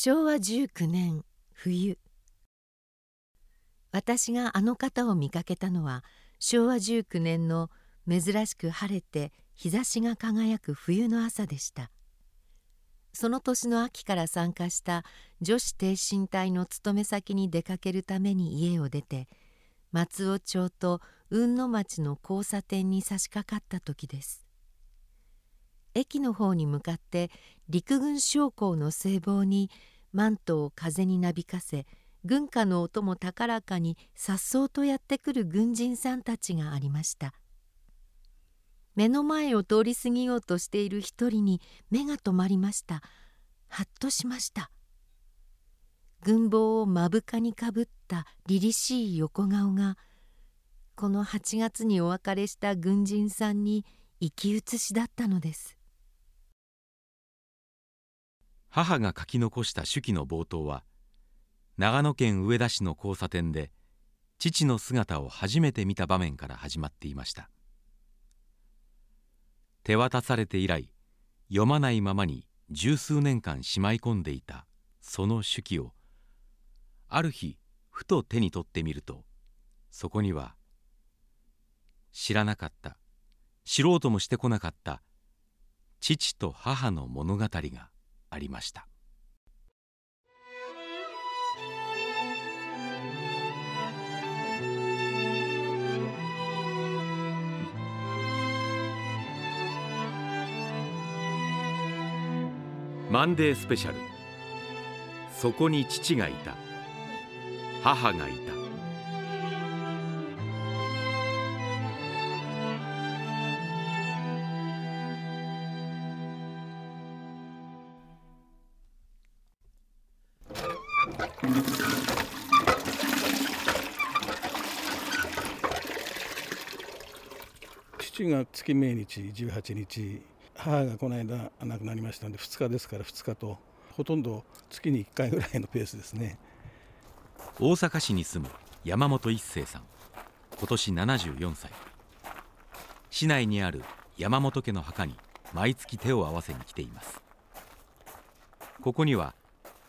昭和19年冬。私があの方を見かけたのは昭和19年の珍しく晴れて日差しが輝く冬の朝でした。その年の秋から参加した女子挺身隊の勤め先に出かけるために家を出て松尾町と雲野町の交差点に差し掛かった時です。駅の方に向かって陸軍将校の聖望にマントを風になびかせ軍歌の音も高らかに颯爽とやってくる軍人さんたちがありました。目の前を通り過ぎようとしている一人に目が留まりました。はっとしました。軍帽を目深にかぶった凛々しい横顔がこの8月にお別れした軍人さんに生き写しだったのです。母が書き残した手記の冒頭は長野県上田市の交差点で父の姿を初めて見た場面から始まっていました。手渡されて以来読まないままに十数年間しまい込んでいたその手記をある日ふと手に取ってみるとそこには知らなかった知ろうともしてこなかった父と母の物語がありました。マンデースペシャル。そこに父がいた。母がいた。父が月命日18日母がこの間亡くなりましたので2日ですから2日とほとんど月に1回ぐらいのペースですね。大阪市に住む山本一生さん。今年74歳。市内にある山本家の墓に毎月手を合わせに来ています。ここには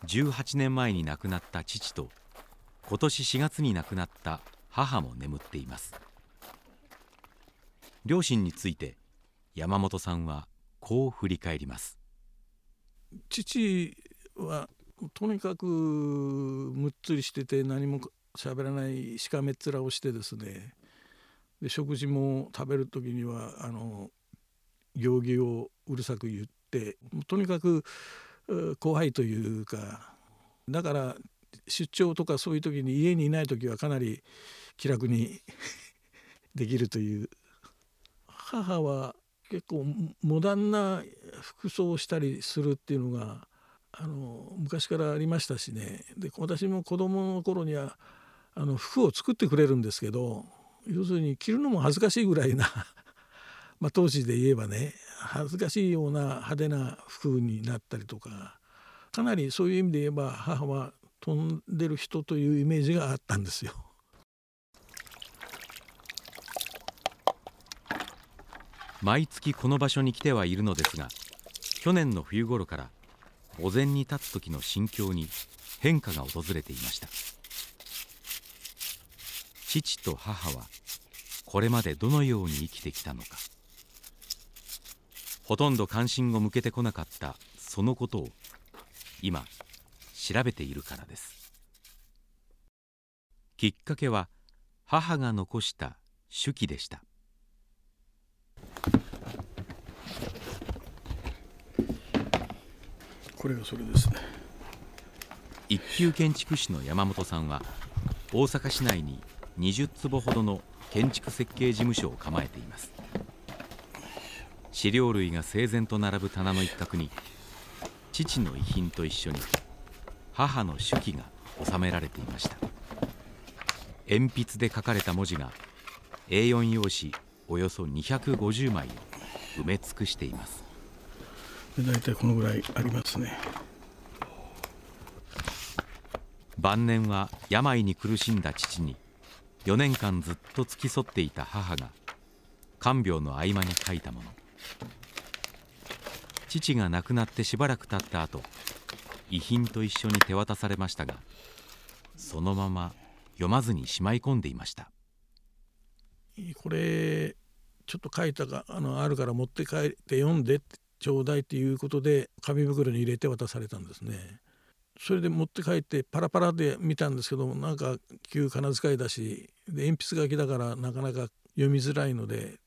18年前に亡くなった父と今年4月に亡くなった母も眠っています。両親について山本さんはこう振り返ります。父はとにかくむっつりしてて何も喋らないしかめっ面をしてですねで食事も食べる時にはあの行儀をうるさく言ってとにかく怖いというかだから出張とかそういう時に家にいない時はかなり気楽に できるという。母は結構モダンな服装をしたりするっていうのがあの昔からありましたしね。で私も子供の頃にはあの服を作ってくれるんですけど要するに着るのも恥ずかしいぐらいなまあ当時で言えばね恥ずかしいような派手な服になったりとかかなりそういう意味で言えば母は飛んでる人というイメージがあったんですよ。毎月この場所に来てはいるのですが去年の冬頃からお膳に立つ時の心境に変化が訪れていました父と母はこれまでどのように生きてきたのかほとんど関心を向けてこなかったそのことを今調べているからです。きっかけは母が残した手記でした。これがそれですね。一級建築士の山本さんは大阪市内に20坪ほどの建築設計事務所を構えています資料類が整然と並ぶ棚の一角に父の遺品と一緒に母の手記が収められていました。鉛筆で書かれた文字が A4 用紙およそ250枚を埋め尽くしています。大体このぐらいありますね。晩年は病に苦しんだ父に4年間ずっと付き添っていた母が看病の合間に書いたもの父が亡くなってしばらく経った後遺品と一緒に手渡されましたがそのまま読まずにしまい込んでいましたこれちょっと書いたがあのあるから持って帰って読んでちょうだいということで紙袋に入れて渡されたんですね。それで持って帰ってパラパラで見たんですけどもなんか旧仮名遣いだしで鉛筆書きだからなかなか読みづらいので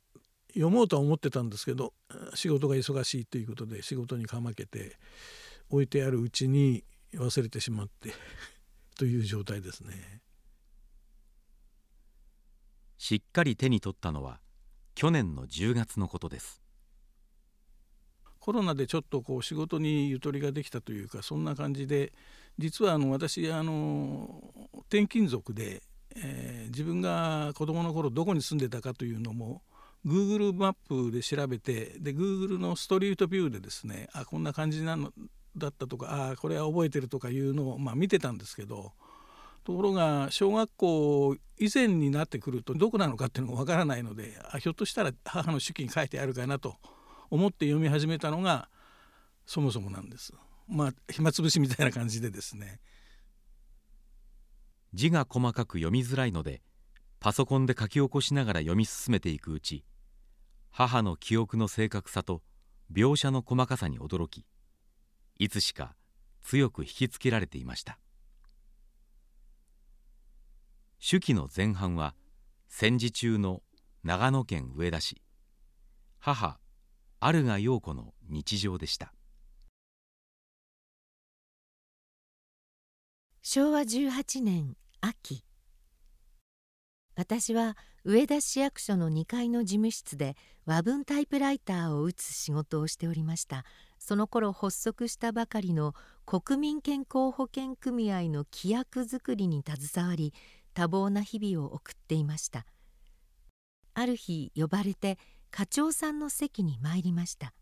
読もうとは思ってたんですけど仕事が忙しいということで仕事にかまけて置いてあるうちに忘れてしまって という状態ですね。しっかり手に取ったのは去年の10月のことですコロナでちょっとこう仕事にゆとりができたというかそんな感じで実はあの私あの転勤族で、えー、自分が子どもの頃どこに住んでたかというのも Google マップで調べてで Google のストリートビューでですねあこんな感じなのだったとかあこれは覚えてるとかいうのを、まあ、見てたんですけどところが小学校以前になってくるとどこなのかっていうのがわからないのであひょっとしたら母の手記に書いてあるかなと思って読み始めたのがそもそもなんです。まあ暇つぶしみたいな感じでですね。字が細かく読みづらいのでパソコンで書き起こしながら読み進めていくうち母の記憶の正確さと描写の細かさに驚きいつしか強く引きつけられていました。手記の前半は戦時中の長野県上田市母有賀陽子の日常でした。昭和18年秋。私は上田市役所の2階の事務室で和文タイプライターを打つ仕事をしておりました。その頃発足したばかりの国民健康保険組合の規約作りに携わり多忙な日々を送っていました。ある日呼ばれて課長さんの席に参りました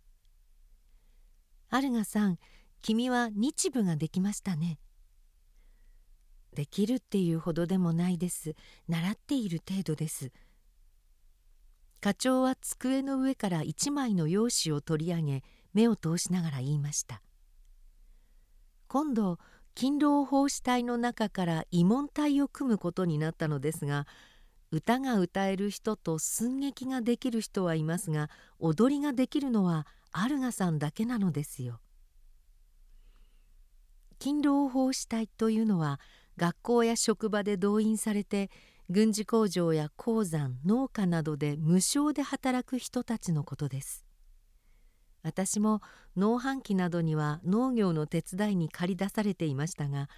「アルガさん君は日舞ができましたね」できるっていうほどでもないです。習っている程度です。課長は机の上から一枚の用紙を取り上げ目を通しながら言いました。今度勤労奉仕隊の中から慰問隊を組むことになったのですが歌が歌える人と寸劇ができる人はいますが踊りができるのはアルガさんだけなのですよ。勤労奉仕隊というのは学校や職場で動員されて軍事工場や鉱山農家などで無償で働く人たちのことです。私も農繁期などには農業の手伝いに駆り出されていましたが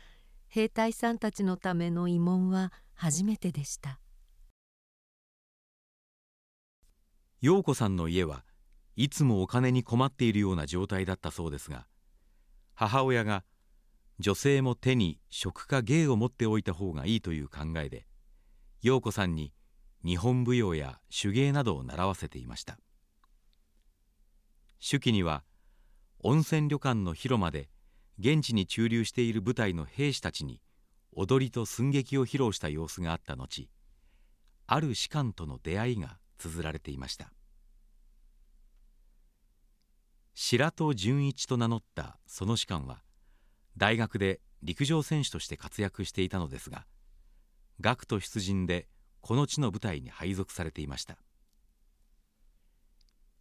兵隊さんたちのための慰問は初めてでした陽子さんの家はいつもお金に困っているような状態だったそうですが母親が女性も手に食か芸を持っておいた方がいいという考えで陽子さんに日本舞踊や手芸などを習わせていました。手記には温泉旅館の広間で現地に駐留している部隊の兵士たちに踊りと寸劇を披露した様子があった後ある士官との出会いが綴られていました。白戸純一と名乗ったその士官は大学で陸上選手として活躍していたのですが学徒出陣でこの地の部隊に配属されていました。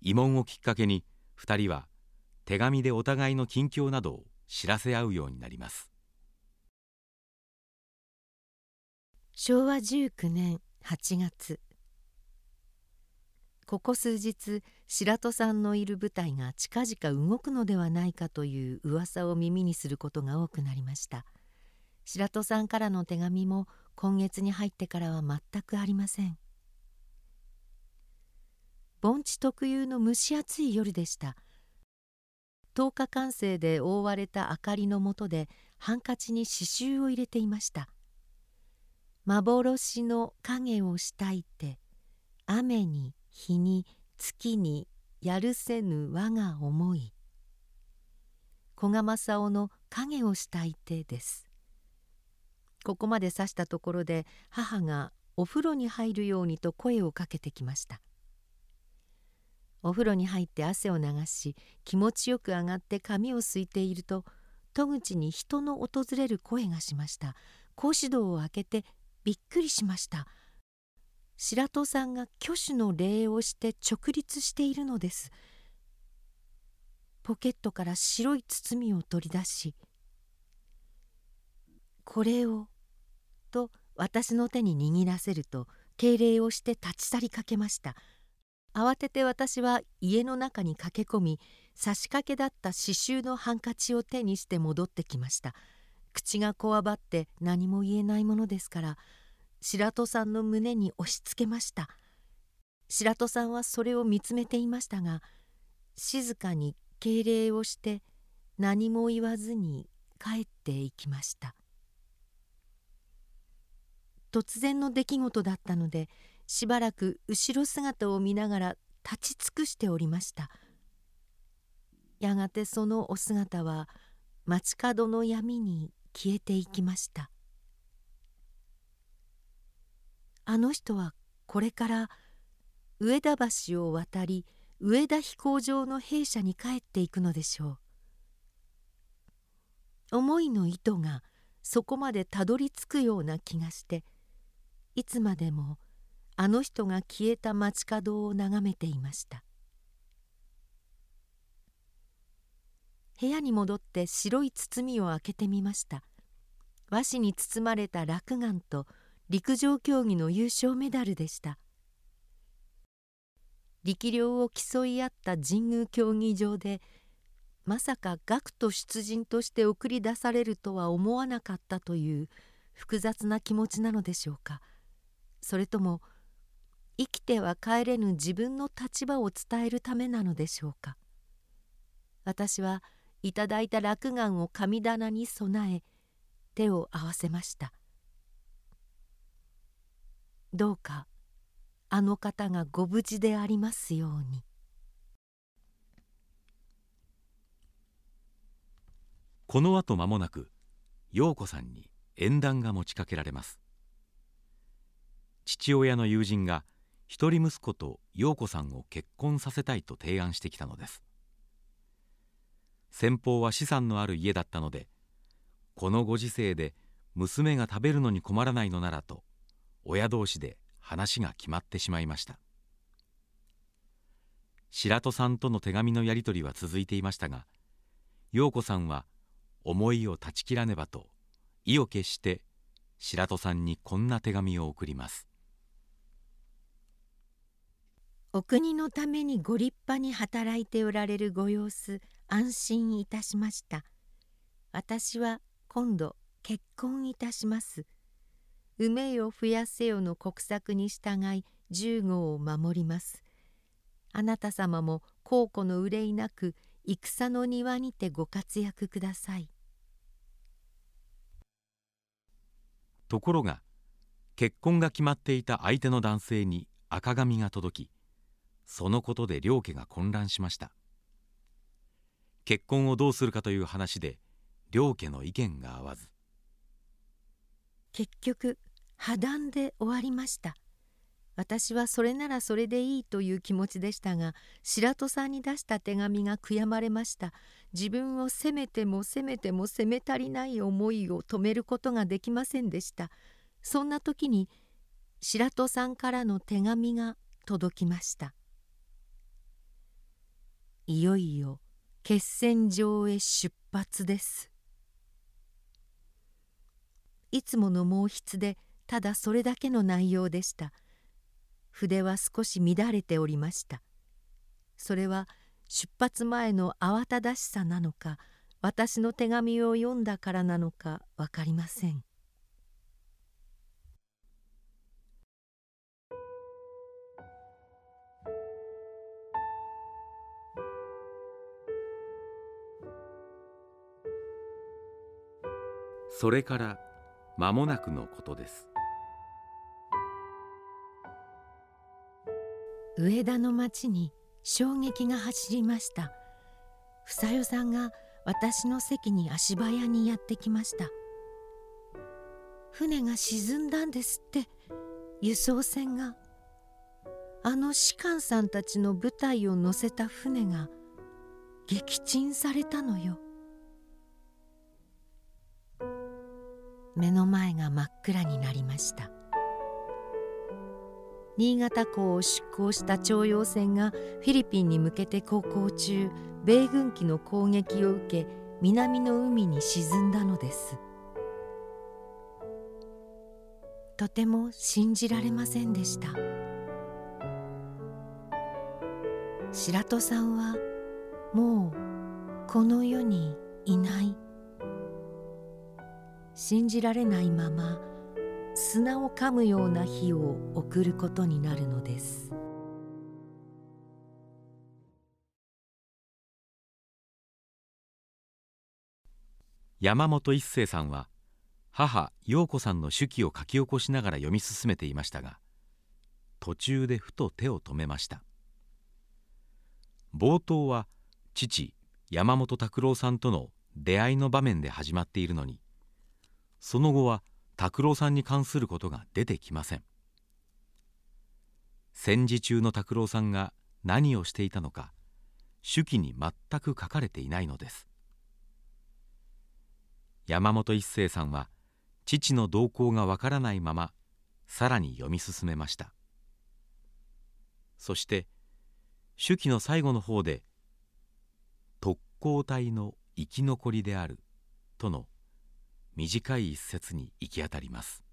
慰問をきっかけに2人は手紙でお互いの近況などを知らせ合うようになります。昭和19年8月。ここ数日白戸さんのいる部隊が近々動くのではないかという噂を耳にすることが多くなりました。白戸さんからの手紙も今月に入ってからは全くありません。盆地特有の蒸し暑い夜でした。10日間生で覆われた明かりのもとでハンカチに刺繍を入れていました。幻の影をしたいて雨に日に月にやるせぬ我が思い。古賀正雄の影をしたいてです。ここまで指したところで母がお風呂に入るようにと声をかけてきました。お風呂に入って汗を流し気持ちよく上がって髪をすいていると戸口に人の訪れる声がしました。格子戸を開けてびっくりしました。白戸さんが挙手の礼をして直立しているのです。ポケットから白い包みを取り出し「これを」と私の手に握らせると敬礼をして立ち去りかけました。慌てて私は家の中に駆け込み差し掛けだった刺繍のハンカチを手にして戻ってきました。口がこわばって何も言えないものですから白戸さんの胸に押し付けました。白戸さんはそれを見つめていましたが静かに敬礼をして何も言わずに帰っていきました。突然の出来事だったのでしばらく後ろ姿を見ながら立ち尽くしておりました。やがてそのお姿は街角の闇に消えていきました。あの人はこれから上田橋を渡り上田飛行場の兵舎に帰っていくのでしょう。思いの糸がそこまでたどり着くような気がしていつまでもあの人が消えた街角を眺めていました。部屋に戻って白い包みを開けてみました。和紙に包まれた落雁と陸上競技の優勝メダルでした。力量を競い合った神宮競技場でまさか学徒出陣として送り出されるとは思わなかったという複雑な気持ちなのでしょうか。それとも生きては帰れぬ自分の立場を伝えるためなのでしょうか。私はいただいた落雁を神棚に備え手を合わせました。どうかあの方がご無事でありますように。このあと間もなく陽子さんに縁談が持ちかけられます。父親の友人が一人息子と陽子さんを結婚させたいと提案してきたのです。先方は資産のある家だったのでこのご時世で娘が食べるのに困らないのならと親同士で話が決まってしまいました。白戸さんとの手紙のやり取りは続いていましたが陽子さんは思いを断ち切らねばと意を決して白戸さんにこんな手紙を送ります。お国のためにご立派に働いておられるご様子安心いたしました。私は今度結婚いたします。梅よ増やせよの国策に従い十号を守りますあなた様も孝庫の憂いなく戦の庭にてご活躍くださいところが結婚が決まっていた相手の男性に赤紙が届きそのことで両家が混乱しました。結婚をどうするかという話で両家の意見が合わず。結局破談で終わりました。私はそれならそれでいいという気持ちでしたが白戸さんに出した手紙が悔やまれました。自分を責めても責めても責め足りない思いを止めることができませんでした。そんな時に白戸さんからの手紙が届きました。いよいよ決戦場へ出発です。いつもの毛筆でただそれだけの内容でした。筆は少し乱れておりました。それは出発前の慌ただしさなのか私の手紙を読んだからなのか分かりません。それから間もなくのことです。上田の町に衝撃が走りました。房代さんが私の席に足早にやってきました。船が沈んだんですって。輸送船が。あの士官さんたちの部隊を乗せた船が。撃沈されたのよ。目の前が真っ暗になりました。新潟港を出港した徴用船がフィリピンに向けて航行中米軍機の攻撃を受け南の海に沈んだのです。とても信じられませんでした。白戸さんはもうこの世にいない。信じられないまま砂を噛むような日を送ることになるのです。山本一生さんは母陽子さんの手記を書き起こしながら読み進めていましたが途中でふと手を止めました。冒頭は父山本拓郎さんとの出会いの場面で始まっているのにその後は拓郎さんに関することが出てきません。戦時中の拓郎さんが何をしていたのか手記に全く書かれていないのです。山本一生さんは父の動向がわからないままさらに読み進めました。そして手記の最後の方で「特攻隊の生き残りである」との短い一節に行き当たります。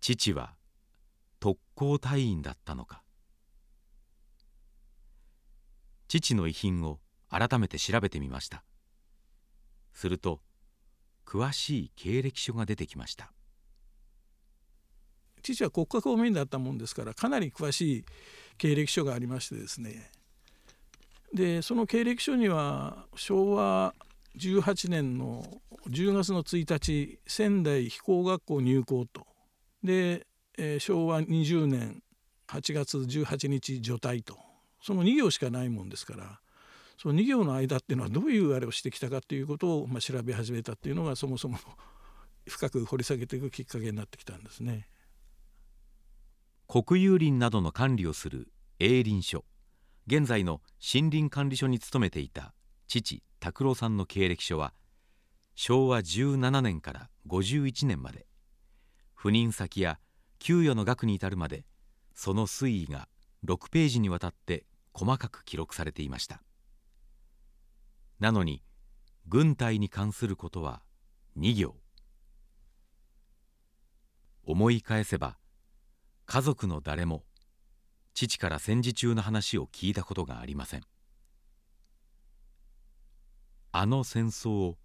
父は特攻隊員だったのか。父の遺品を改めて調べてみました。すると詳しい経歴書が出てきました。父は国家公務員だったもんですからかなり詳しい経歴書がありましてですね。でその経歴書には昭和18年の10月の1日仙台飛行学校入校と。で、えー、昭和20年8月18日除隊と。その2行しかないもんですからその2行の間っていうのはどういうあれをしてきたかっていうことを、まあ、調べ始めたっていうのがそもそも深く掘り下げていくきっかけになってきたんですね。国有林などの管理をする営林署。現在の森林管理所に勤めていた父拓郎さんの経歴書は昭和17年から51年まで赴任先や給与の額に至るまでその推移が6ページにわたって細かく記録されていました。なのに軍隊に関することは2行。思い返せば家族の誰も父から戦時中の話を聞いたことがありません。あの戦争を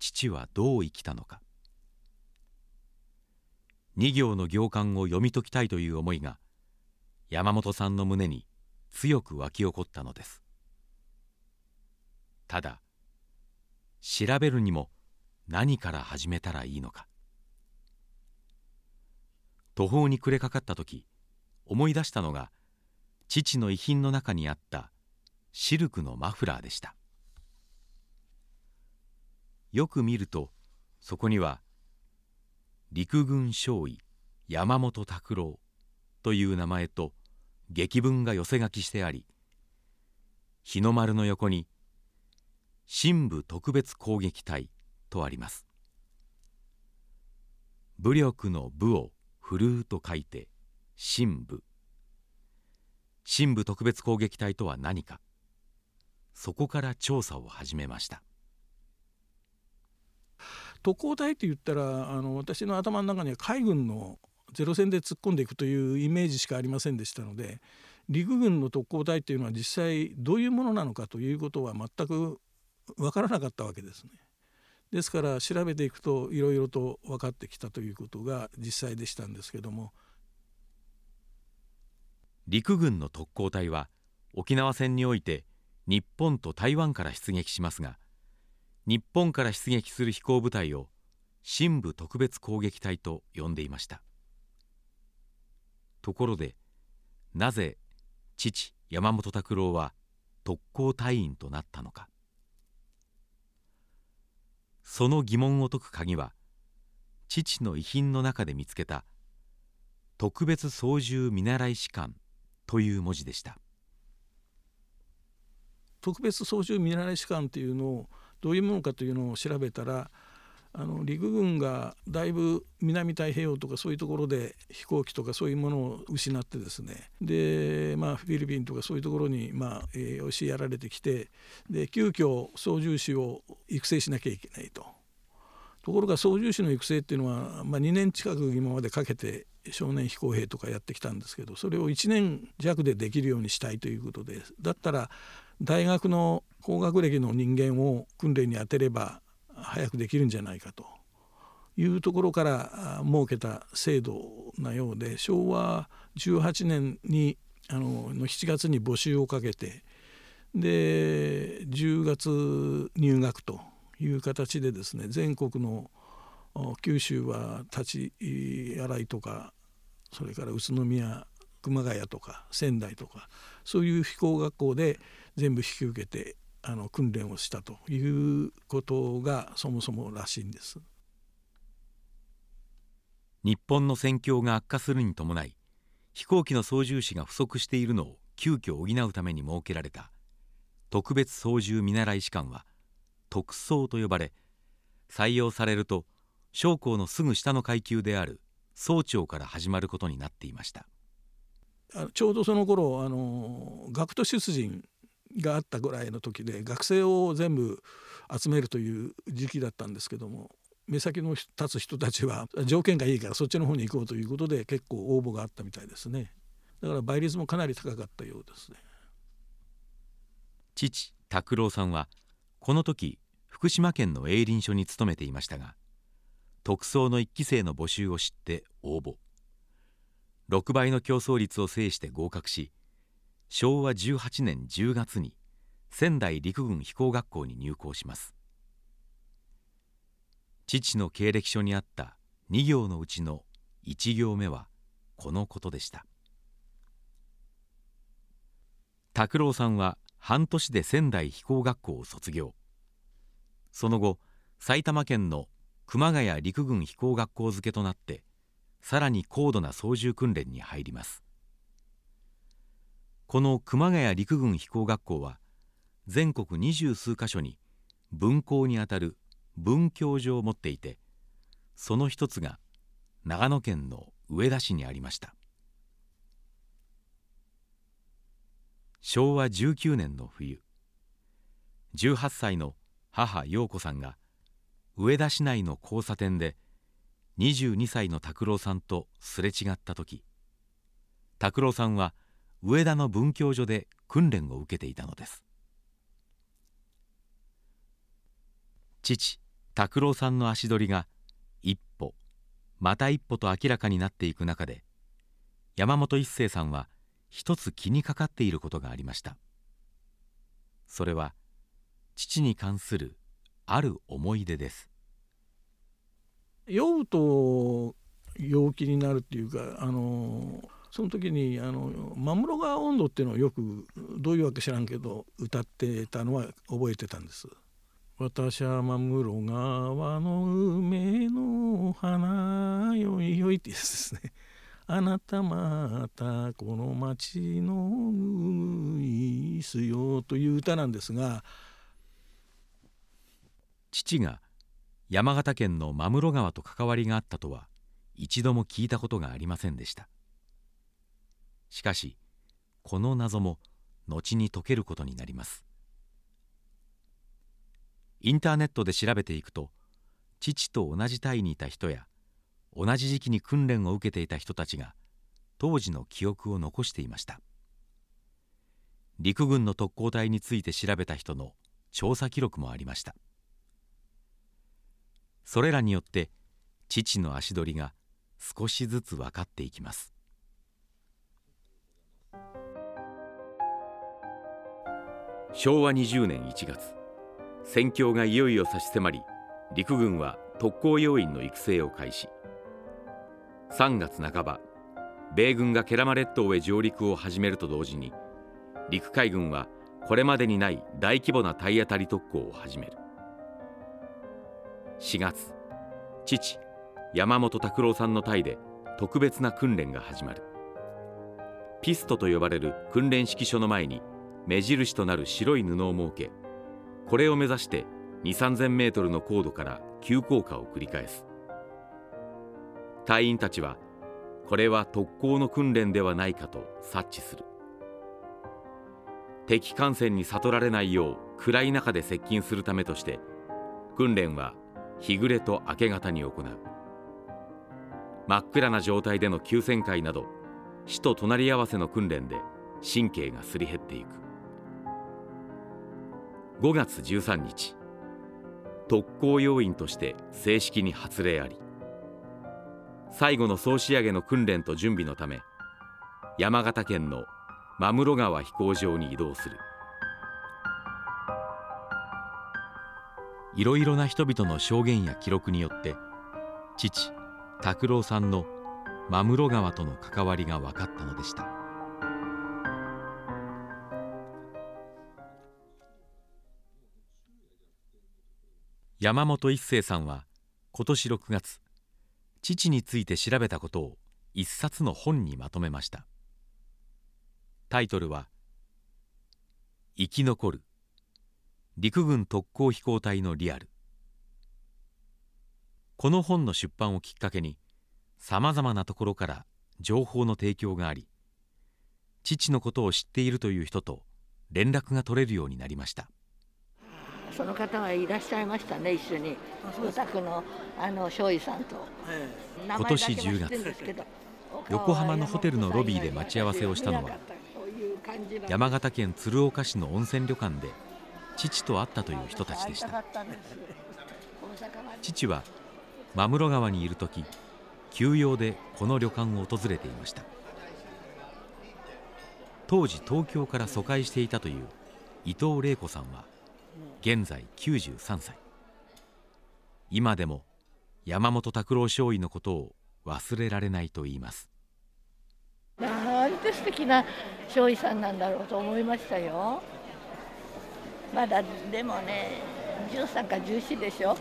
父はどう生きたのか。2行の行間を読み解きたいという思いが山本さんの胸に強く湧き起こったのです。ただ調べるにも何から始めたらいいのか。途方に暮れかかった時思い出したのが父の遺品の中にあったシルクのマフラーでした。よく見るとそこには陸軍少尉山本拓郎という名前と劇文が寄せ書きしてあり日の丸の横に新部特別攻撃隊とあります。武力の武を振るうと書いて新部新部特別攻撃隊とは何か。そこから調査を始めました。特攻隊って言ったらあの私の頭の中には海軍のゼロ戦で突っ込んでいくというイメージしかありませんでしたので陸軍の特攻隊っていうのは実際どういうものなのかということは全く分からなかったわけですね。ですから調べていくといろいろと分かってきたということが実際でしたんですけども陸軍の特攻隊は沖縄戦において日本と台湾から出撃しますが日本から出撃する飛行部隊を深部特別攻撃隊と呼んでいました。ところでなぜ父山本拓郎は特攻隊員となったのか。その疑問を解く鍵は父の遺品の中で見つけた特別操縦見習い士官という文字でした。特別操縦見習い士官というのをどういうものかというのを調べたらあの陸軍がだいぶ南太平洋とかそういうところで飛行機とかそういうものを失ってですねで、まあ、フィリピンとかそういうところに、まあえー、押しやられてきてで急遽操縦士を育成しなきゃいけないと。ところが操縦士の育成っていうのは、まあ、2年近く今までかけて少年飛行兵とかやってきたんですけどそれを1年弱でできるようにしたいということでだったら大学の高学歴の人間を訓練に当てれば早くできるんじゃないかと。いうところから設けた制度なようで昭和18年にあのの7月に募集をかけてで10月入学という形でですね全国の九州は立ち洗いとかそれから宇都宮熊谷とか仙台とかそういう飛行学校で全部引き受けてあの訓練をしたということがそもそもらしいんです。日本の戦況が悪化するに伴い飛行機の操縦士が不足しているのを急遽補うために設けられた特別操縦見習い士官は特操と呼ばれ採用されると将校のすぐ下の階級である総長から始まることになっていました。ちょうどその頃あの学徒出陣があったぐらいの時で学生を全部集めるという時期だったんですけども目先の立つ人たちは条件がいいからそっちの方に行こうということで結構応募があったみたいですね。だから倍率もかなり高かったようですね。父拓郎さんはこの時福島県の営林署に勤めていましたが特捜の1期生の募集を知って応募。6倍の競争率を制して合格し昭和18年10月に仙台陸軍飛行学校に入校します。父の経歴書にあった2行のうちの1行目はこのことでした。拓郎さんは半年で仙台飛行学校を卒業。その後埼玉県の熊谷陸軍飛行学校付けとなってさらに高度な操縦訓練に入ります。この熊谷陸軍飛行学校は全国二十数カ所に分校にあたる分教場を持っていてその一つが長野県の上田市にありました。昭和19年の冬18歳の母陽子さんが上田市内の交差点で22歳の拓郎さんとすれ違った時拓郎さんは上田の文教所で訓練を受けていたのです。父拓郎さんの足取りが一歩また一歩と明らかになっていく中で山本一生さんは一つ気にかかっていることがありました。それは父に関するある思い出です。酔うと陽気になるっていうかあのその時にあの「真室川温度」っていうのをよくどういうわけ知らんけど歌ってたのは覚えてたんです。私は真室川の梅の花よいよいってやつですね。あなたまたこの町のいすよという歌なんですが父が山形県の真室川と関わりがあったとは一度も聞いたことがありませんでしたしかしこの謎も後に解けることになります。インターネットで調べていくと父と同じ隊にいた人や同じ時期に訓練を受けていた人たちが当時の記憶を残していました。陸軍の特攻隊について調べた人の調査記録もありました。それらによって父の足取りが少しずつ分かっていきます。昭和20年1月戦況がいよいよ差し迫り陸軍は特攻要員の育成を開始。3月半ば米軍がケラマ列島へ上陸を始めると同時に陸海軍はこれまでにない大規模な体当たり特攻を始める。4月父山本拓郎さんの隊で特別な訓練が始まる。ピストと呼ばれる訓練指揮所の前に目印となる白い布を設けこれを目指して2 3 0 0 0メートルの高度から急降下を繰り返す。隊員たちはこれは特攻の訓練ではないかと察知する。敵艦船に悟られないよう暗い中で接近するためとして訓練は日暮れと明け方に行う。真っ暗な状態での急旋回など死と隣り合わせの訓練で神経がすり減っていく。5月13日。特攻要員として正式に発令あり。最後の総仕上げの訓練と準備のため山形県の真室川飛行場に移動する。いろいろな人々の証言や記録によって父拓郎さんの真室川との関わりが分かったのでした。山本一生さんは今年6月父について調べたことを一冊の本にまとめました。タイトルは「生き残る。陸軍特攻飛行隊のリアル」この本の出版をきっかけにさまざまなところから情報の提供があり父のことを知っているという人と連絡が取れるようになりました。その方はいらっしゃいましたね一緒に。お宅のあの庄司さんと、今年10月。横浜のホテルのロビーで待ち合わせをしたのは山形県鶴岡市の温泉旅館で父と会ったという人たちでした。父は真室川にいる時休養でこの旅館を訪れていました。当時東京から疎開していたという伊藤玲子さんは現在93歳。今でも山本拓郎少尉のことを忘れられないと言います。なんて素敵な少尉さんなんだろうと思いましたよ。まだでもね13か14でしょ。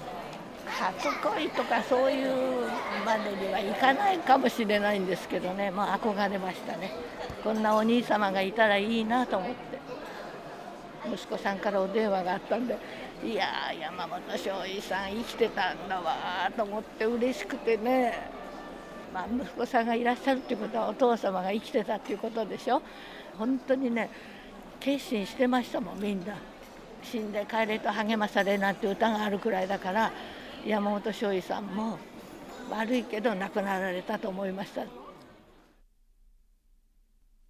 初恋とかそういうまでにはいかないかもしれないんですけどね。まあ憧れましたね。こんなお兄様がいたらいいなと思って。息子さんからお電話があったんでいや山本昌尉さん生きてたんだわと思って嬉しくてね。まあ、息子さんがいらっしゃるっていうことはお父様が生きてたっていうことでしょ。本当にね決心してましたもんみんな。死んで帰れと励まされなんて歌があるくらいだから山本昌尉さんも悪いけど亡くなられたと思いました。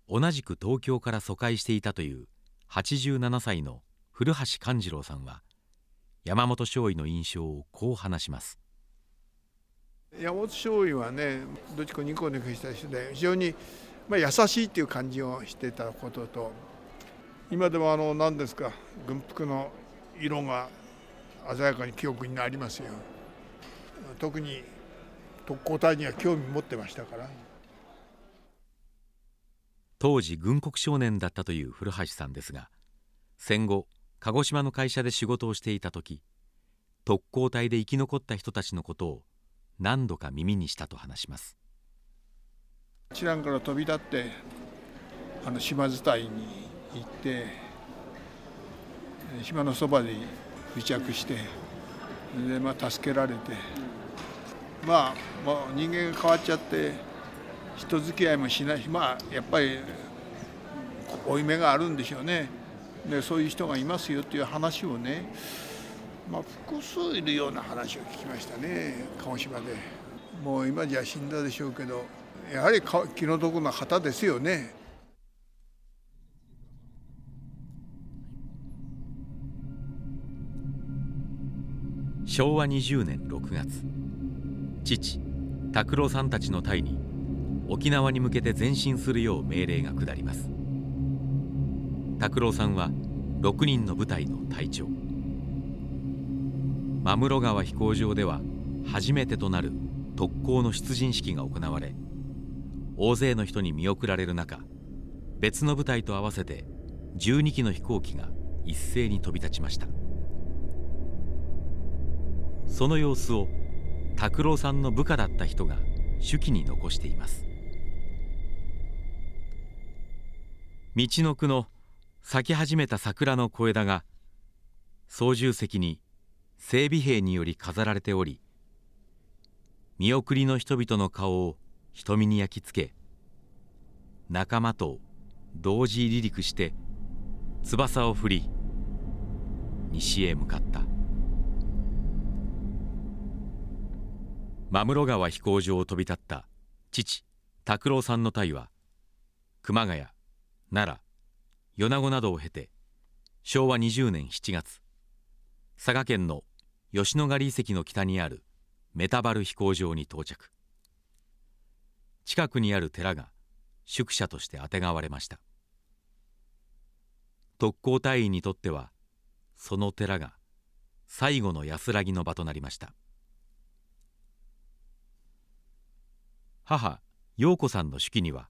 同じく東京から疎開していたという87歳の古橋勘次郎さんは山本少尉の印象をこう話します。山本少尉はねどっちかニコニコした人で非常に、まあ、優しいっていう感じをしてたことと今でもあの何ですか軍服の色が鮮やかに記憶になりますよ。特に特攻隊には興味持ってましたから。当時軍国少年だったという古橋さんですが戦後鹿児島の会社で仕事をしていた時特攻隊で生き残った人たちのことを何度か耳にしたと話します。知らんから飛び立ってあの島伝いに行って島のそばで付着してで、まあ、助けられてまあ、まあ、人間が変わっちゃって人付き合いもしないしまあやっぱり負い目があるんでしょうね。でそういう人がいますよっていう話をねまあ、複数いるような話を聞きましたね鹿児島で。もう今じゃ死んだでしょうけどやはり気の毒な旗ですよね。昭和20年6月父拓郎さんたちの隊に沖縄に向けて前進するよう命令が下ります。拓郎さんは6人の部隊の隊長。真室川飛行場では初めてとなる特攻の出陣式が行われ大勢の人に見送られる中別の部隊と合わせて12機の飛行機が一斉に飛び立ちました。その様子を拓郎さんの部下だった人が手記に残しています。道の区の咲き始めた桜の小枝が操縦席に整備兵により飾られており見送りの人々の顔を瞳に焼き付け仲間と同時離陸して翼を振り西へ向かった。真室川飛行場を飛び立った父拓郎さんの隊は熊谷奈良米子などを経て昭和20年7月佐賀県の吉野ヶ里遺跡の北にあるメタバル飛行場に到着。近くにある寺が宿舎としてあてがわれました。特攻隊員にとってはその寺が最後の安らぎの場となりました。母陽子さんの手記には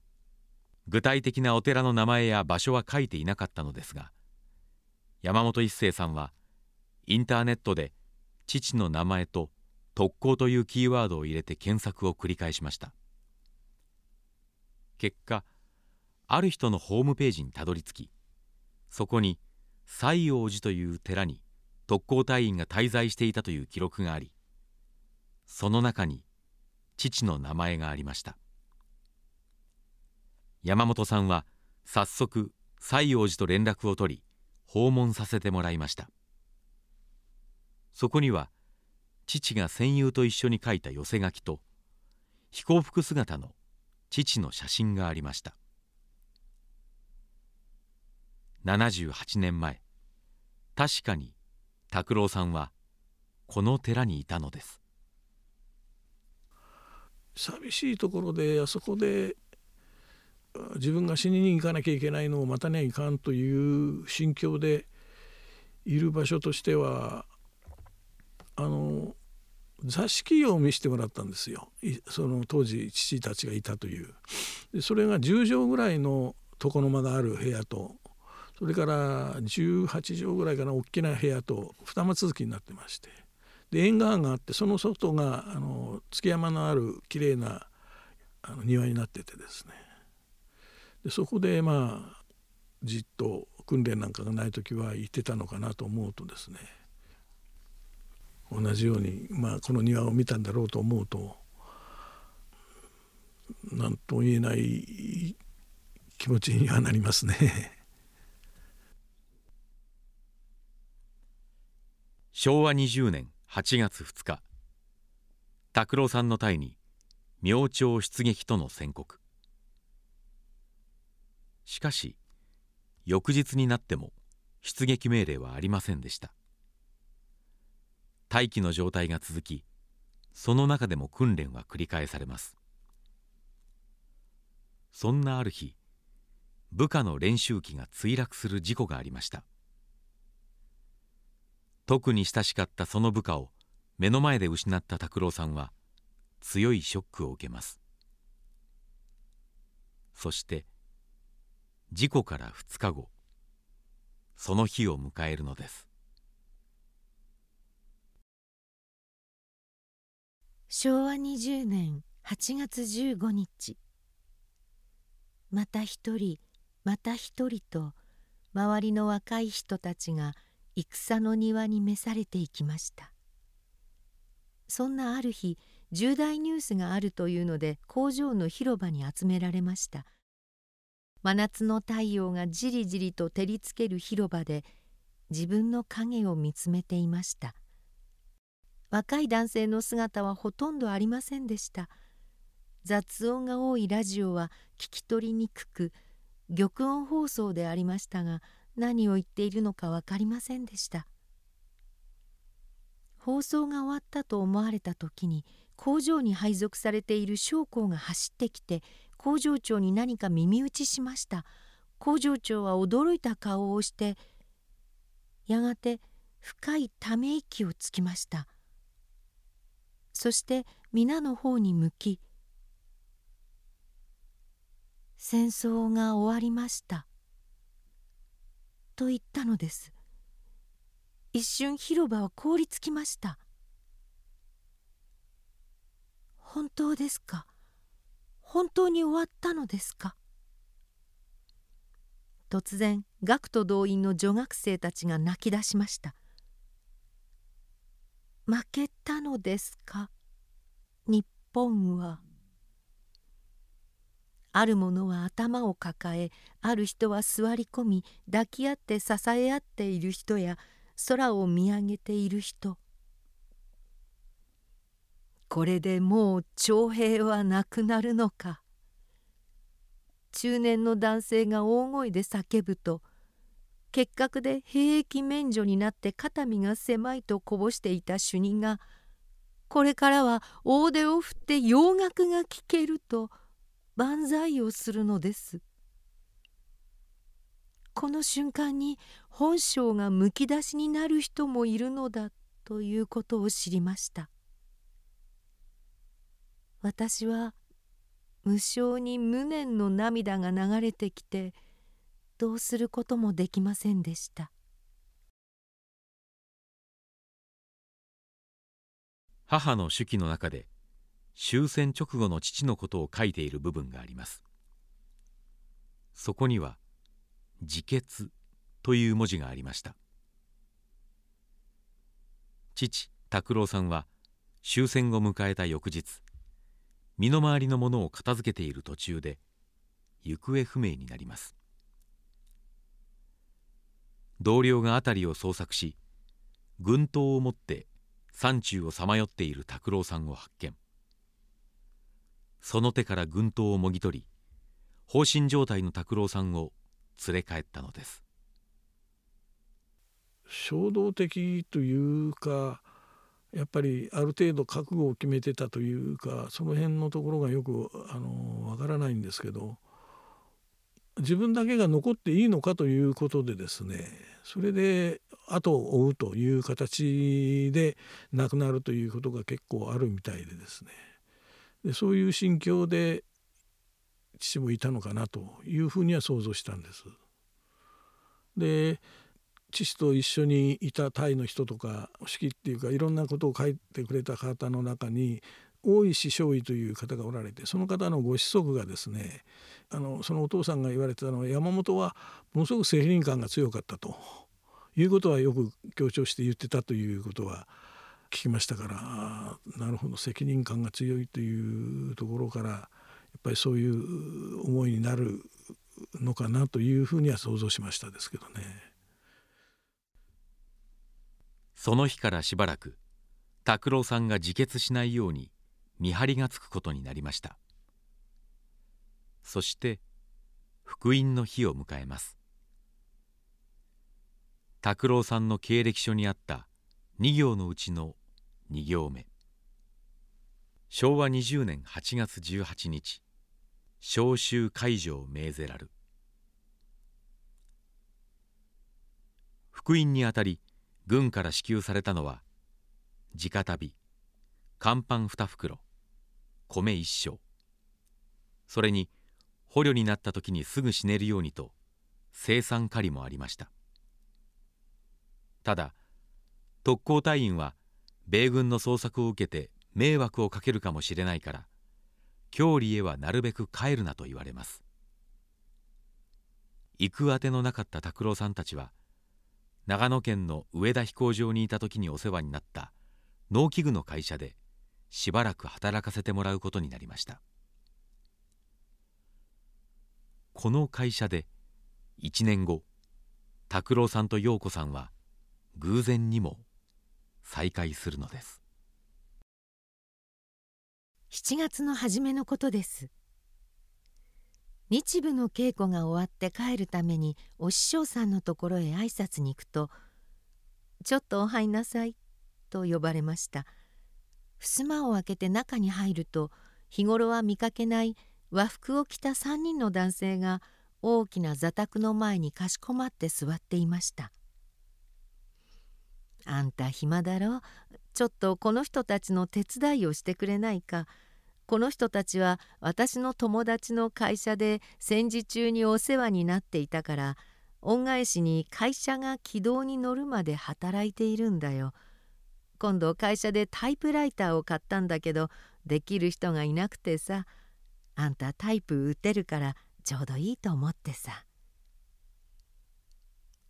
具体的なお寺の名前や場所は書いていなかったのですが山本一生さんはインターネットで父の名前と特攻というキーワードを入れて検索を繰り返しました。結果ある人のホームページにたどり着きそこに西王寺という寺に特攻隊員が滞在していたという記録がありその中に父の名前がありました。山本さんは早速西王寺と連絡を取り訪問させてもらいました。そこには父が戦友と一緒に書いた寄せ書きと飛行服姿の父の写真がありました。78年前確かに拓郎さんはこの寺にいたのです。寂しいところであそこで自分が死にに行かなきゃいけないのを待たにはいかんという心境でいる場所としてはあの座敷を見せてもらったんですよ。その当時父たちがいたという。でそれが10畳ぐらいの床の間がある部屋とそれから18畳ぐらいかな大きな部屋と二間続きになってまして。で縁側があってその外があの築山のある綺麗なあな庭になっててですね。でそこでまあじっと訓練なんかがない時は行ってたのかなと思うとですね同じように、まあ、この庭を見たんだろうと思うと何とも言えない気持ちにはなりますね。昭和20年8月2日拓郎さんの隊に明朝出撃との宣告しかし翌日になっても出撃命令はありませんでした。待機の状態が続きその中でも訓練は繰り返されます。そんなある日部下の練習機が墜落する事故がありました。特に親しかったその部下を目の前で失った拓郎さんは強いショックを受けます。そして事故から2日後その日を迎えるのです。昭和20年8月15日また一人また一人と周りの若い人たちが戦の庭に召されていきました。そんなある日重大ニュースがあるというので工場の広場に集められました。真夏の太陽がじりじりと照りつける広場で自分の影を見つめていました。若い男性の姿はほとんどありませんでした。雑音が多いラジオは聞き取りにくく玉音放送でありましたが何を言っているのか分かりませんでした。放送が終わったと思われた時に工場に配属されている将校が走ってきて工場長に何か耳打ちしました。工場長は驚いた顔をしてやがて深いため息をつきました。そして皆の方に向き「戦争が終わりました」と言ったのです。一瞬広場は凍りつきました。本当ですか？本当に終わったのですか？突然学徒動員の女学生たちが泣き出しました。負けたのですか？日本は。ある者は頭を抱えある人は座り込み抱き合って支え合っている人や空を見上げている人。これでもう徴兵はなくなるのか。中年の男性が大声で叫ぶと結核で兵役免除になって肩身が狭いとこぼしていた主任がこれからは大手を振って洋楽が聴けると万歳をするのです。この瞬間に本性がむき出しになる人もいるのだということを知りました。私は無性に無念の涙が流れてきてどうすることもできませんでした。母の手記の中で終戦直後の父のことを書いている部分があります。そこには「自決」という文字がありました。父拓郎さんは終戦を迎えた翌日身の回りのものを片付けている途中で行方不明になります。同僚が辺りを捜索し軍刀を持って山中をさまよっている拓郎さんを発見。その手から軍刀をもぎ取り放心状態の拓郎さんを連れ帰ったのです。衝動的というかやっぱりある程度覚悟を決めてたというかその辺のところがよくあのわからないんですけど自分だけが残っていいのかということでですねそれで後を追うという形で亡くなるということが結構あるみたいでですねでそういう心境で父もいたのかなというふうには想像したんです。で父と一緒にいたタイの人とか式っていうかいろんなことを書いてくれた方の中に大石少尉という方がおられてその方のご子息がですねあのそのお父さんが言われてたのは山本はものすごく責任感が強かったということはよく強調して言ってたということは聞きましたからなるほど責任感が強いというところからやっぱりそういう思いになるのかなというふうには想像しましたですけどね。その日からしばらく拓郎さんが自決しないように見張りがつくことになりました。そして福音の日を迎えます。拓郎さんの経歴書にあった2行のうちの2行目。昭和20年8月18日召集解除を命ぜらる。福音にあたり軍から支給されたのは直旅乾パン2袋米1升。それに捕虜になった時にすぐ死ねるようにと生産狩りもありました。ただ特攻隊員は米軍の捜索を受けて迷惑をかけるかもしれないから郷里へはなるべく帰るなと言われます。行くあてのなかった拓郎さんたちは長野県の上田飛行場にいた時にお世話になった農機具の会社でしばらく働かせてもらうことになりました。この会社で1年後拓郎さんと陽子さんは偶然にも再会するのです。7月の初めのことです。日舞の稽古が終わって帰るためにお師匠さんのところへ挨拶に行くと「ちょっとお入んなさい」と呼ばれました。襖を開けて中に入ると日頃は見かけない和服を着た3人の男性が大きな座卓の前にかしこまって座っていましたあんた暇だろ？ちょっとこの人たちの手伝いをしてくれないか？この人たちは私の友達の会社で戦時中にお世話になっていたから恩返しに会社が軌道に乗るまで働いているんだよ。今度会社でタイプライターを買ったんだけどできる人がいなくてさあんたタイプ打てるからちょうどいいと思ってさ。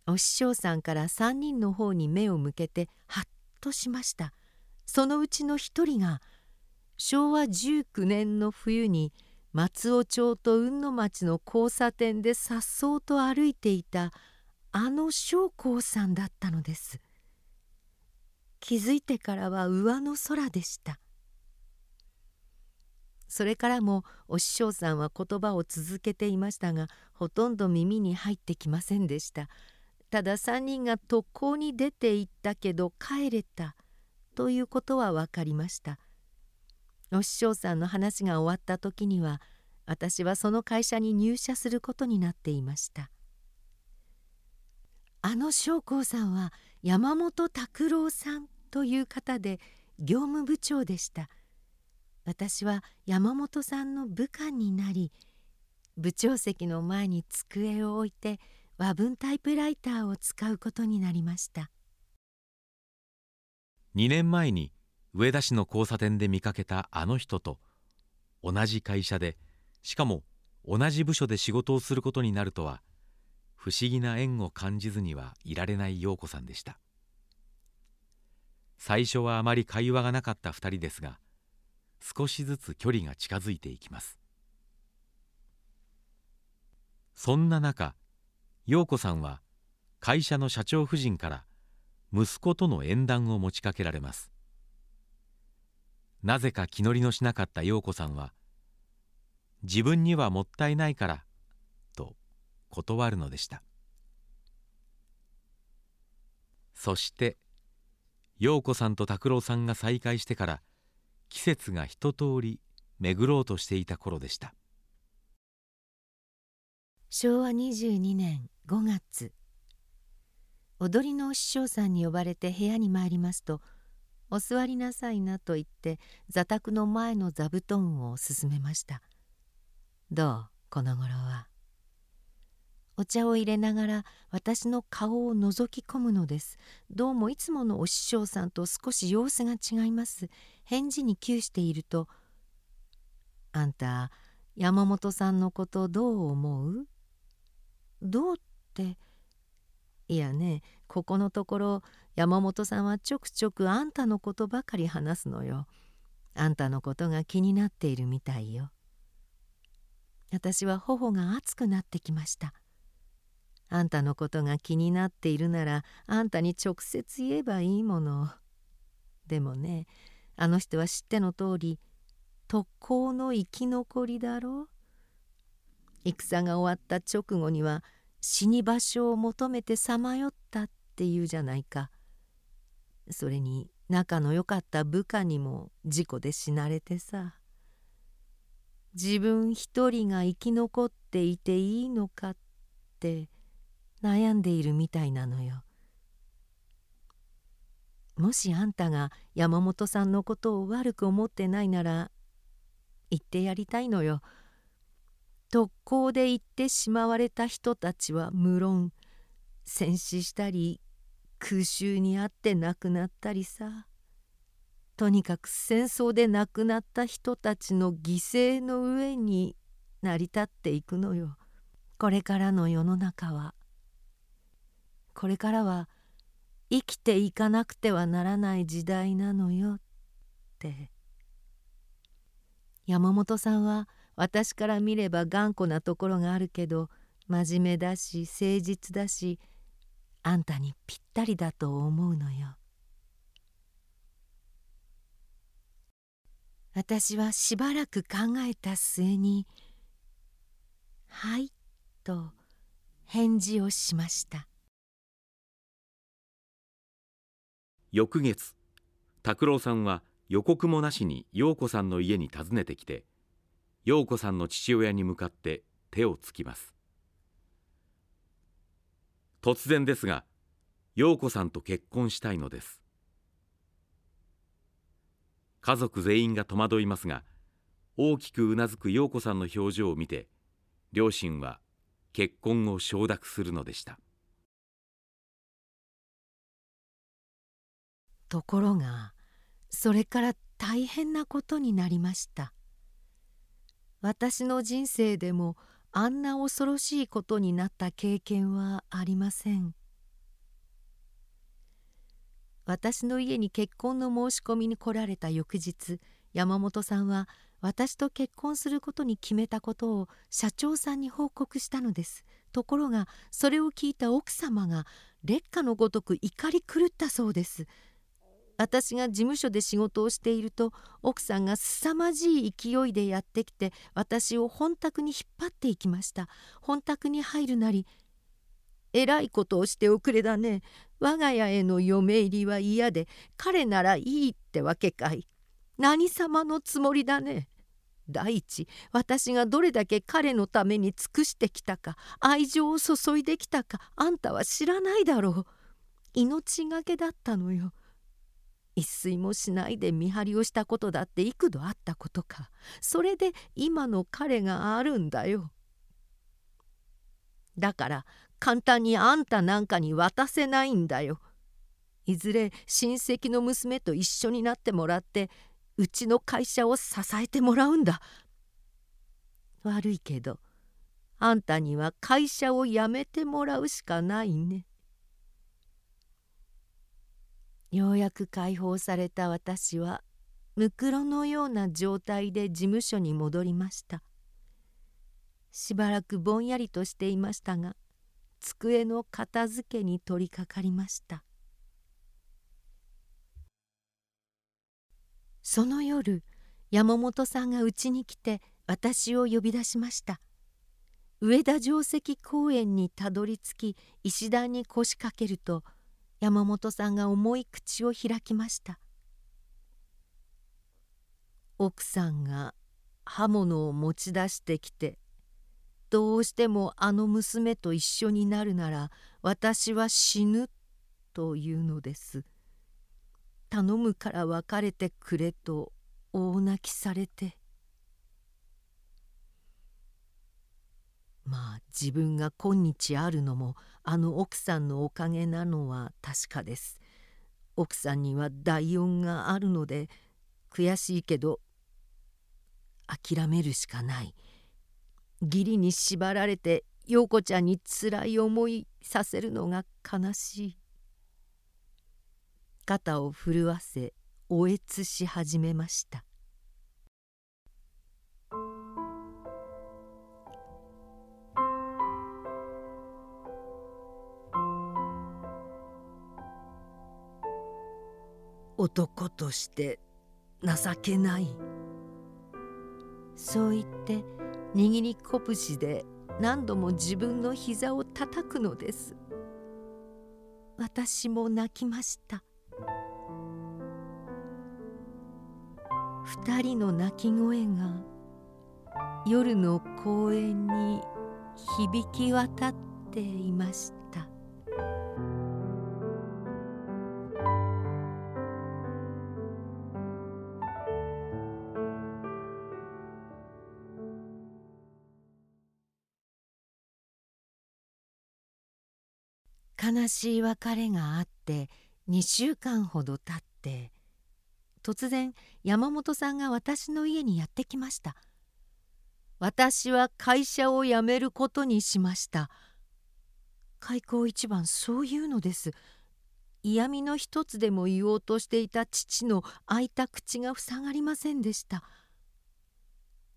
お師匠さんから3人の方に目を向けてハッとしましたそのうちの一人が昭和19年の冬に松尾町と雲野町の交差点でさっそうと歩いていたあの将校さんだったのです。気づいてからは上の空でした。それからもお師匠さんは言葉を続けていましたがほとんど耳に入ってきませんでした。ただ3人が特攻に出て行ったけど帰れたということは分かりました。お師匠さんの話が終わった時には私はその会社に入社することになっていました。あの将校さんは山本拓郎さんという方で業務部長でした。私は山本さんの部下になり部長席の前に机を置いて和文タイプライターを使うことになりました。2年前に上田市の交差点で見かけたあの人と同じ会社でしかも同じ部署で仕事をすることになるとは不思議な縁を感じずにはいられない陽子さんでした。最初はあまり会話がなかった2人ですが少しずつ距離が近づいていきます。そんな中陽子さんは会社の社長夫人から息子との縁談を持ちかけられます。なぜか気乗りのしなかった陽子さんは「自分にはもったいないから」と断るのでした。そして陽子さんと拓郎さんが再会してから季節が一通り巡ろうとしていた頃でした。昭和22年5月踊りのお師匠さんに呼ばれて部屋に参りますと「お座りなさいな」と言って座卓の前の座布団を勧めました「どうこの頃は」お茶を入れながら私の顔を覗き込むのです。どうもいつものお師匠さんと少し様子が違います。返事に窮していると「あんた山本さんのことどう思う?」どうって。いやねここのところ山本さんはちょくちょくあんたのことばかり話すのよ。あんたのことが気になっているみたいよ。私は頬が熱くなってきました。あんたのことが気になっているならあんたに直接言えばいいもの。でもねあの人は知っての通り特攻の生き残りだろう。戦が終わった直後には死に場所を求めてさまよったっていうじゃないかそれに仲の良かった部下にも事故で死なれてさ自分一人が生き残っていていいのかって悩んでいるみたいなのよ。もしあんたが山本さんのことを悪く思ってないなら言ってやりたいのよ。特攻で行ってしまわれた人たちは無論戦死したり空襲にあって亡くなったりさ。とにかく戦争で亡くなった人たちの犠牲の上に成り立っていくのよ。これからの世の中は。これからは生きていかなくてはならない時代なのよ。って。山本さんは私から見れば頑固なところがあるけど真面目だし誠実だしあんたにぴったりだと思うのよ。私はしばらく考えた末に「はい」と返事をしました翌月拓郎さんは予告もなしに陽子さんの家に訪ねてきて陽子さんの父親に向かって手をつきます突然ですが陽子さんと結婚したいのです。家族全員が戸惑いますが大きくうなずく陽子さんの表情を見て両親は結婚を承諾するのでした。ところがそれから大変なことになりました。私の人生でもあんな恐ろしいことになった経験はありません。私の家に結婚の申し込みに来られた翌日山本さんは私と結婚することに決めたことを社長さんに報告したのです。ところがそれを聞いた奥様が劣化のごとく怒り狂ったそうです。私が事務所で仕事をしていると奥さんが凄まじい勢いでやってきて私を本宅に引っ張っていきました。本宅に入るなりえらいことをしておくれだね。我が家への嫁入りは嫌で彼ならいいってわけかい。何様のつもりだね。第一私がどれだけ彼のために尽くしてきたか愛情を注いできたかあんたは知らないだろう。命がけだったのよ。一睡もしないで見張りをしたことだって幾度あったことか。それで今の彼があるんだよ。だから簡単にあんたなんかに渡せないんだよ。いずれ親戚の娘と一緒になってもらってうちの会社を支えてもらうんだ。悪いけどあんたには会社を辞めてもらうしかないね。ようやく解放された私はむくろのような状態で事務所に戻りました。しばらくぼんやりとしていましたが机の片付けに取り掛かりました。その夜山本さんがうちに来て私を呼び出しました。上田城跡公園にたどり着き石段に腰掛けると山本さんが重い口を開きました。奥さんが刃物を持ち出してきてどうしてもあの娘と一緒になるなら私は死ぬというのです。頼むから別れてくれと大泣きされて。まあ自分が今日あるのもあの奥さんのおかげなのは確かです。奥さんには第音があるので悔しいけど諦めるしかない。義理に縛られて陽子ちゃんにつらい思いさせるのが悲しい。肩を震わせおえつし始めました。男として情けない。そう言って握り拳で何度も自分の膝を叩くのです。私も泣きました。二人の泣き声が夜の公園に響き渡っていました。悲しい別れがあって2週間ほど経って突然山本さんが私の家にやってきました。私は会社を辞めることにしました。開口一番そういうのです。嫌味の一つでも言おうとしていた父の開いた口が塞がりませんでした。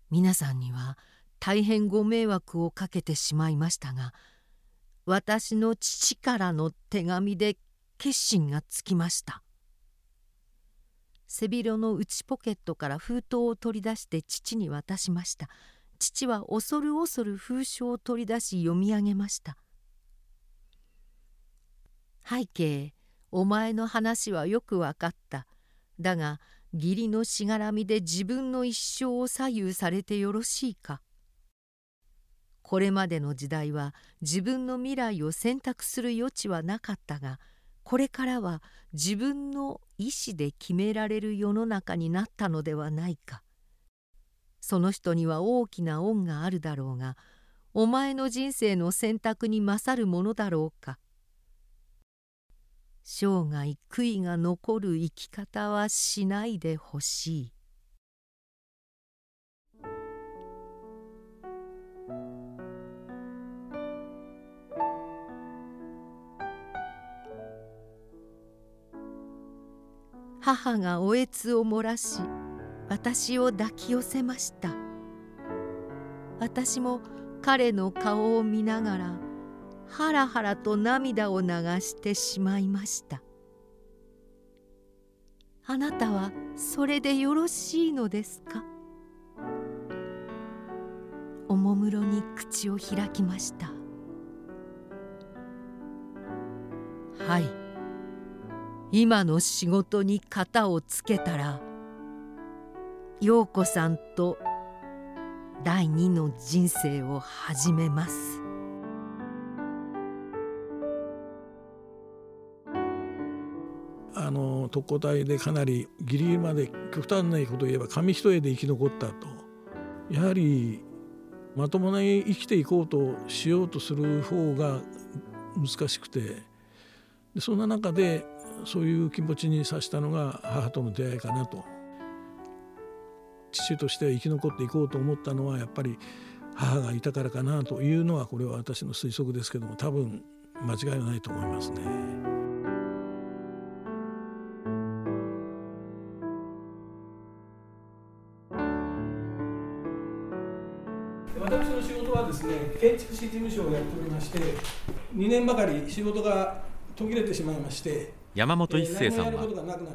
皆さんには大変ご迷惑をかけてしまいましたが私の父からの手紙で決心がつきました。背広の内ポケットから封筒を取り出して父に渡しました。父は恐る恐る封書を取り出し読み上げました。背景お前の話はよくわかった。だが義理のしがらみで自分の一生を左右されてよろしいか？これまでの時代は自分の未来を選択する余地はなかったがこれからは自分の意思で決められる世の中になったのではないか。その人には大きな恩があるだろうがお前の人生の選択に勝るものだろうか。生涯悔いが残る生き方はしないでほしい。母がおえつを漏らし私を抱き寄せました。私も彼の顔を見ながらハラハラと涙を流してしまいました。あなたはそれでよろしいのですか？おもむろに口を開きました。はい。今の仕事に型をつけたら陽子さんと第二の人生を始めます。あの特攻隊でかなりギリギリまで極端なことを言えば紙一重で生き残ったと。やはりまともに生きていこうとしようとする方が難しくてそんな中でそういう気持ちにさしたのが母との出会いかなと父として生き残っていこうと思ったのはやっぱり母がいたからかなというのはこれは私の推測ですけども多分間違いはないと思いますね。私の仕事はですね建築士事務所をやっておりまして2年ばかり仕事が途切れてしまいまして山本一生さんは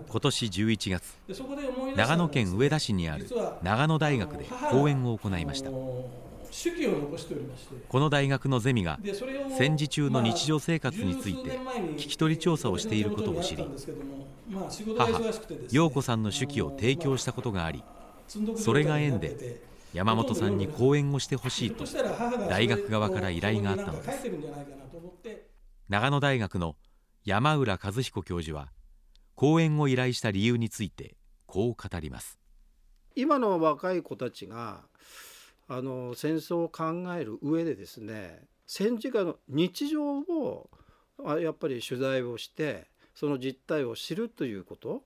今年11月長野県上田市にある長野大学で講演を行いました。この大学のゼミが戦時中の日常生活について聞き取り調査をしていることを知り母陽子さんの手記を提供したことがありそれが縁で山本さんに講演をしてほしいと大学側から依頼があったのです。長野大学の山浦和彦教授は講演を依頼した理由についてこう語ります。今の若い子たちがあの戦争を考える上でですね戦時下の日常をやっぱり取材をしてその実態を知るということ。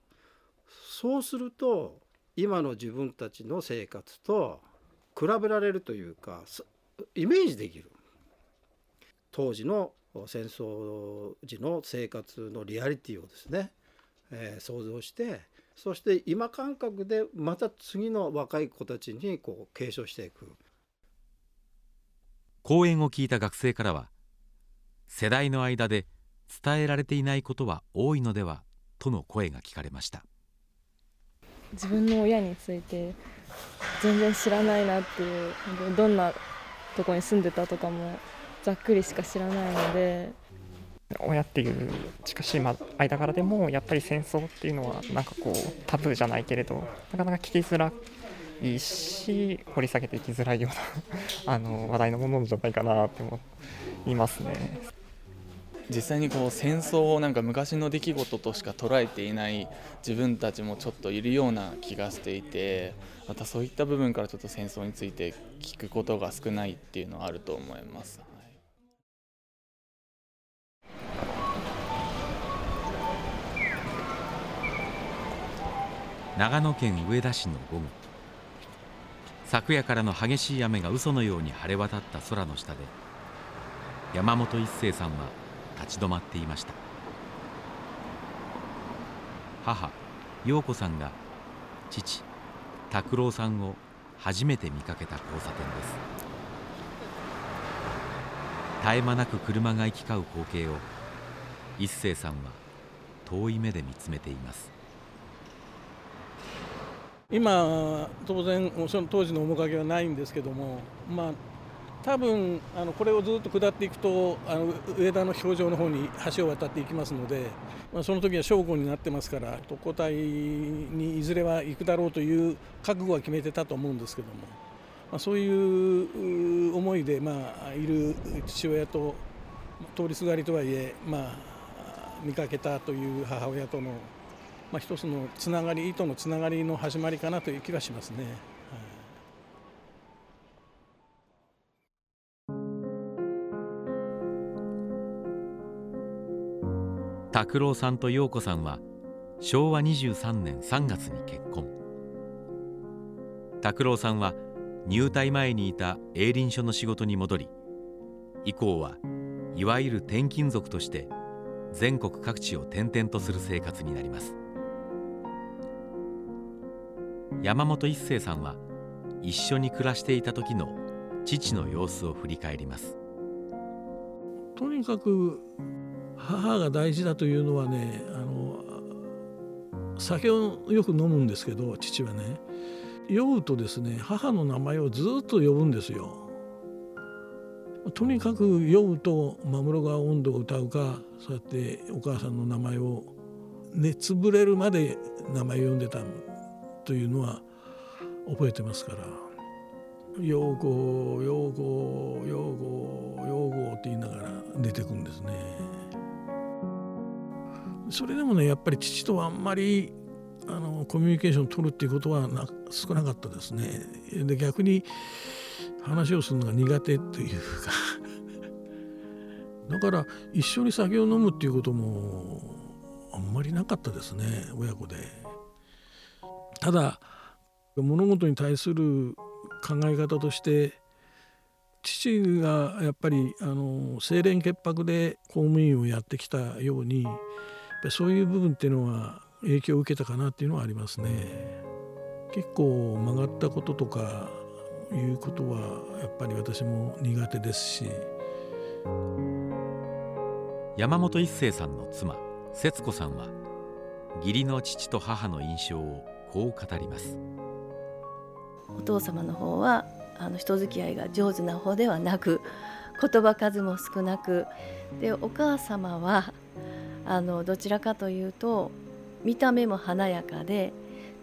そうすると今の自分たちの生活と比べられるというかイメージできる。当時の戦争時の生活のリアリティをですね、えー、想像してそして今感覚でまた次の若い子たちにこう継承していく。講演を聞いた学生からは世代の間で伝えられていないことは多いのではとの声が聞かれました。自分の親について全然知らないなっていうどんなとこに住んでたとかもざっくりしか知らないので親っていう近しい間柄でもやっぱり戦争っていうのはなんかこうタブーじゃないけれどなかなか聞きづらいし掘り下げていきづらいような あの話題のものじゃないかなって思いますね。実際にこう戦争をなんか昔の出来事としか捉えていない自分たちもちょっといるような気がしていてまたそういった部分からちょっと戦争について聞くことが少ないっていうのはあると思います。長野県上田市の午後昨夜からの激しい雨が嘘のように晴れ渡った空の下で山本一生さんは立ち止まっていました。母陽子さんが父拓郎さんを初めて見かけた交差点です。絶え間なく車が行き交う光景を一生さんは遠い目で見つめています。今当然その当時の面影はないんですけどもまあ多分あのこれをずっと下っていくとあの上田の表情の方に橋を渡っていきますので、まあ、その時は正午になってますから特攻隊にいずれは行くだろうという覚悟は決めてたと思うんですけども、まあ、そういう思いで、まあ、いる父親と通りすがりとはいえ、まあ、見かけたという母親との、まあ、一つのつながり糸のつながりの始まりかなという気がしますね。拓郎さんと陽子さんは昭和23年3月に結婚。拓郎さんは入隊前にいた営林署の仕事に戻り以降はいわゆる転勤族として全国各地を転々とする生活になります。山本一生さんは一緒に暮らしていた時の父の様子を振り返りますとにかく母が大事だというのはねあの酒をよく飲むんですけど父はね酔うとですね母の名前をずっと呼ぶんですよ。とにかく酔うと「真室川温度」を歌うかそうやってお母さんの名前を熱ぶれるまで名前を呼んでたというのは覚えてますから「陽子陽子陽子陽子」って言いながら出てくんですね。それでもねやっぱり父とはあんまりあのコミュニケーションを取るっていうことはな少なかったですね。で逆に話をするのが苦手というかだから一緒に酒を飲むっていうこともあんまりなかったですね親子で。ただ物事に対する考え方として父がやっぱりあの清廉潔白で公務員をやってきたようにそういう部分っていうのは影響を受けたかなっていうのはありますね。結構曲がったこととかいうことはやっぱり私も苦手ですし山本一生さんの妻節子さんは義理の父と母の印象をこう語ります。お父様の方はあの人付き合いが上手な方ではなく言葉数も少なくでお母様はあのどちらかというと見た目も華やかで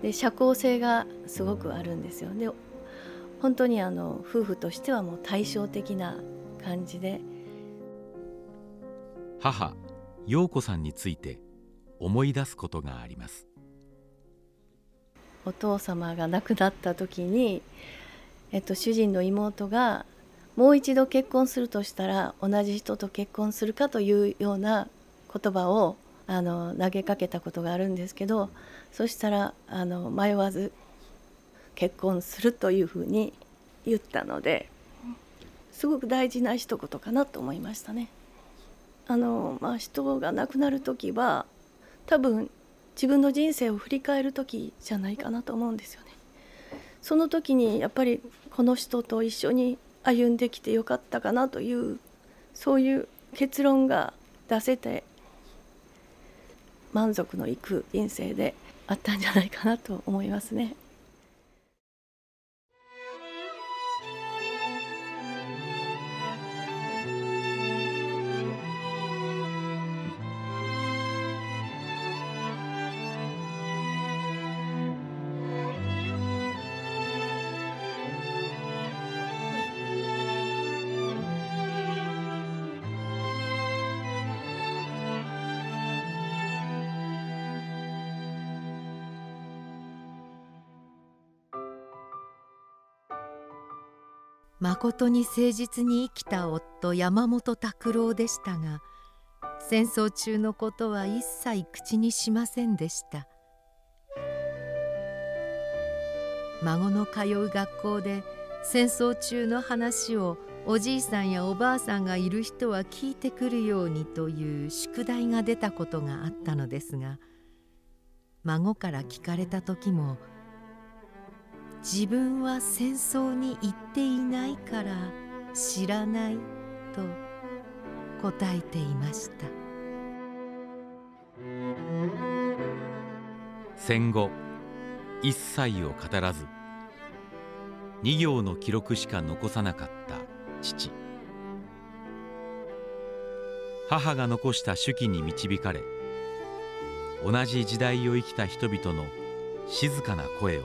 で社交性がすごくあるんですよ。で本当にあの夫婦としてはもう対照的な感じで。母陽子さんについて思い出すことがありますお父様が亡くなった時に、えっと、主人の妹がもう一度結婚するとしたら同じ人と結婚するかというような言葉をあの投げかけたことがあるんですけどそしたらあの迷わず結婚するというふうに言ったのですごく大事な一言かなと思いましたね。あのまあ、人が亡くなる時は多分自分の人生を振り返る時じゃないかなと思うんですよね。その時にやっぱりこの人と一緒に歩んできてよかったかなというそういう結論が出せて満足のいく人生であったんじゃないかなと思いますね。まことに誠実に生きた夫山本拓郎でしたが戦争中のことは一切口にしませんでした。孫の通う学校で戦争中の話をおじいさんやおばあさんがいる人は聞いてくるようにという宿題が出たことがあったのですが孫から聞かれた時も「自分は戦争に行っていないから知らないと答えていました。戦後一切を語らず2行の記録しか残さなかった父。母が残した手記に導かれ同じ時代を生きた人々の静かな声を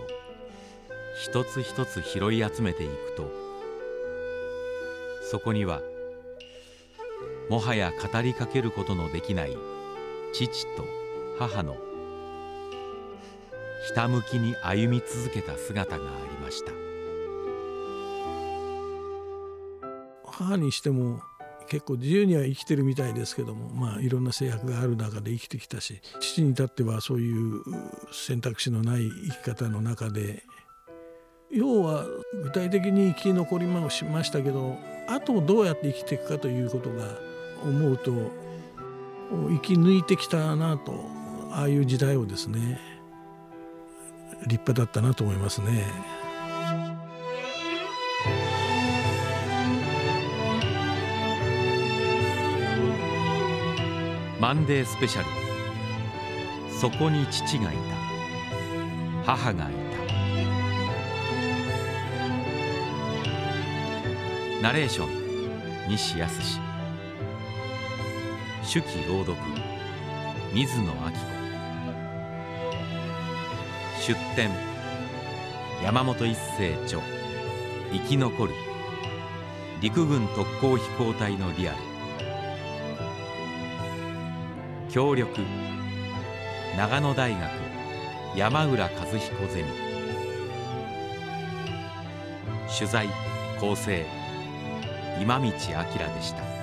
一つ一つ拾い集めていくとそこにはもはや語りかけることのできない父と母のひたむきに歩み続けた姿がありました。母にしても結構自由には生きてるみたいですけどもまあいろんな制約がある中で生きてきたし父に至ってはそういう選択肢のない生き方の中で要は具体的に生き残りましましたけどあとどうやって生きていくかということが思うと生き抜いてきたなとああいう時代をですね立派だったなと思いますね。マンデースペシャル。そこに父がいた。母がいた。ナレーション。西康手記朗読。水野明子。出典。山本一世著。生き残る。陸軍特攻飛行隊のリアル。協力。長野大学。山浦和彦ゼミ。取材構成。今道明でした。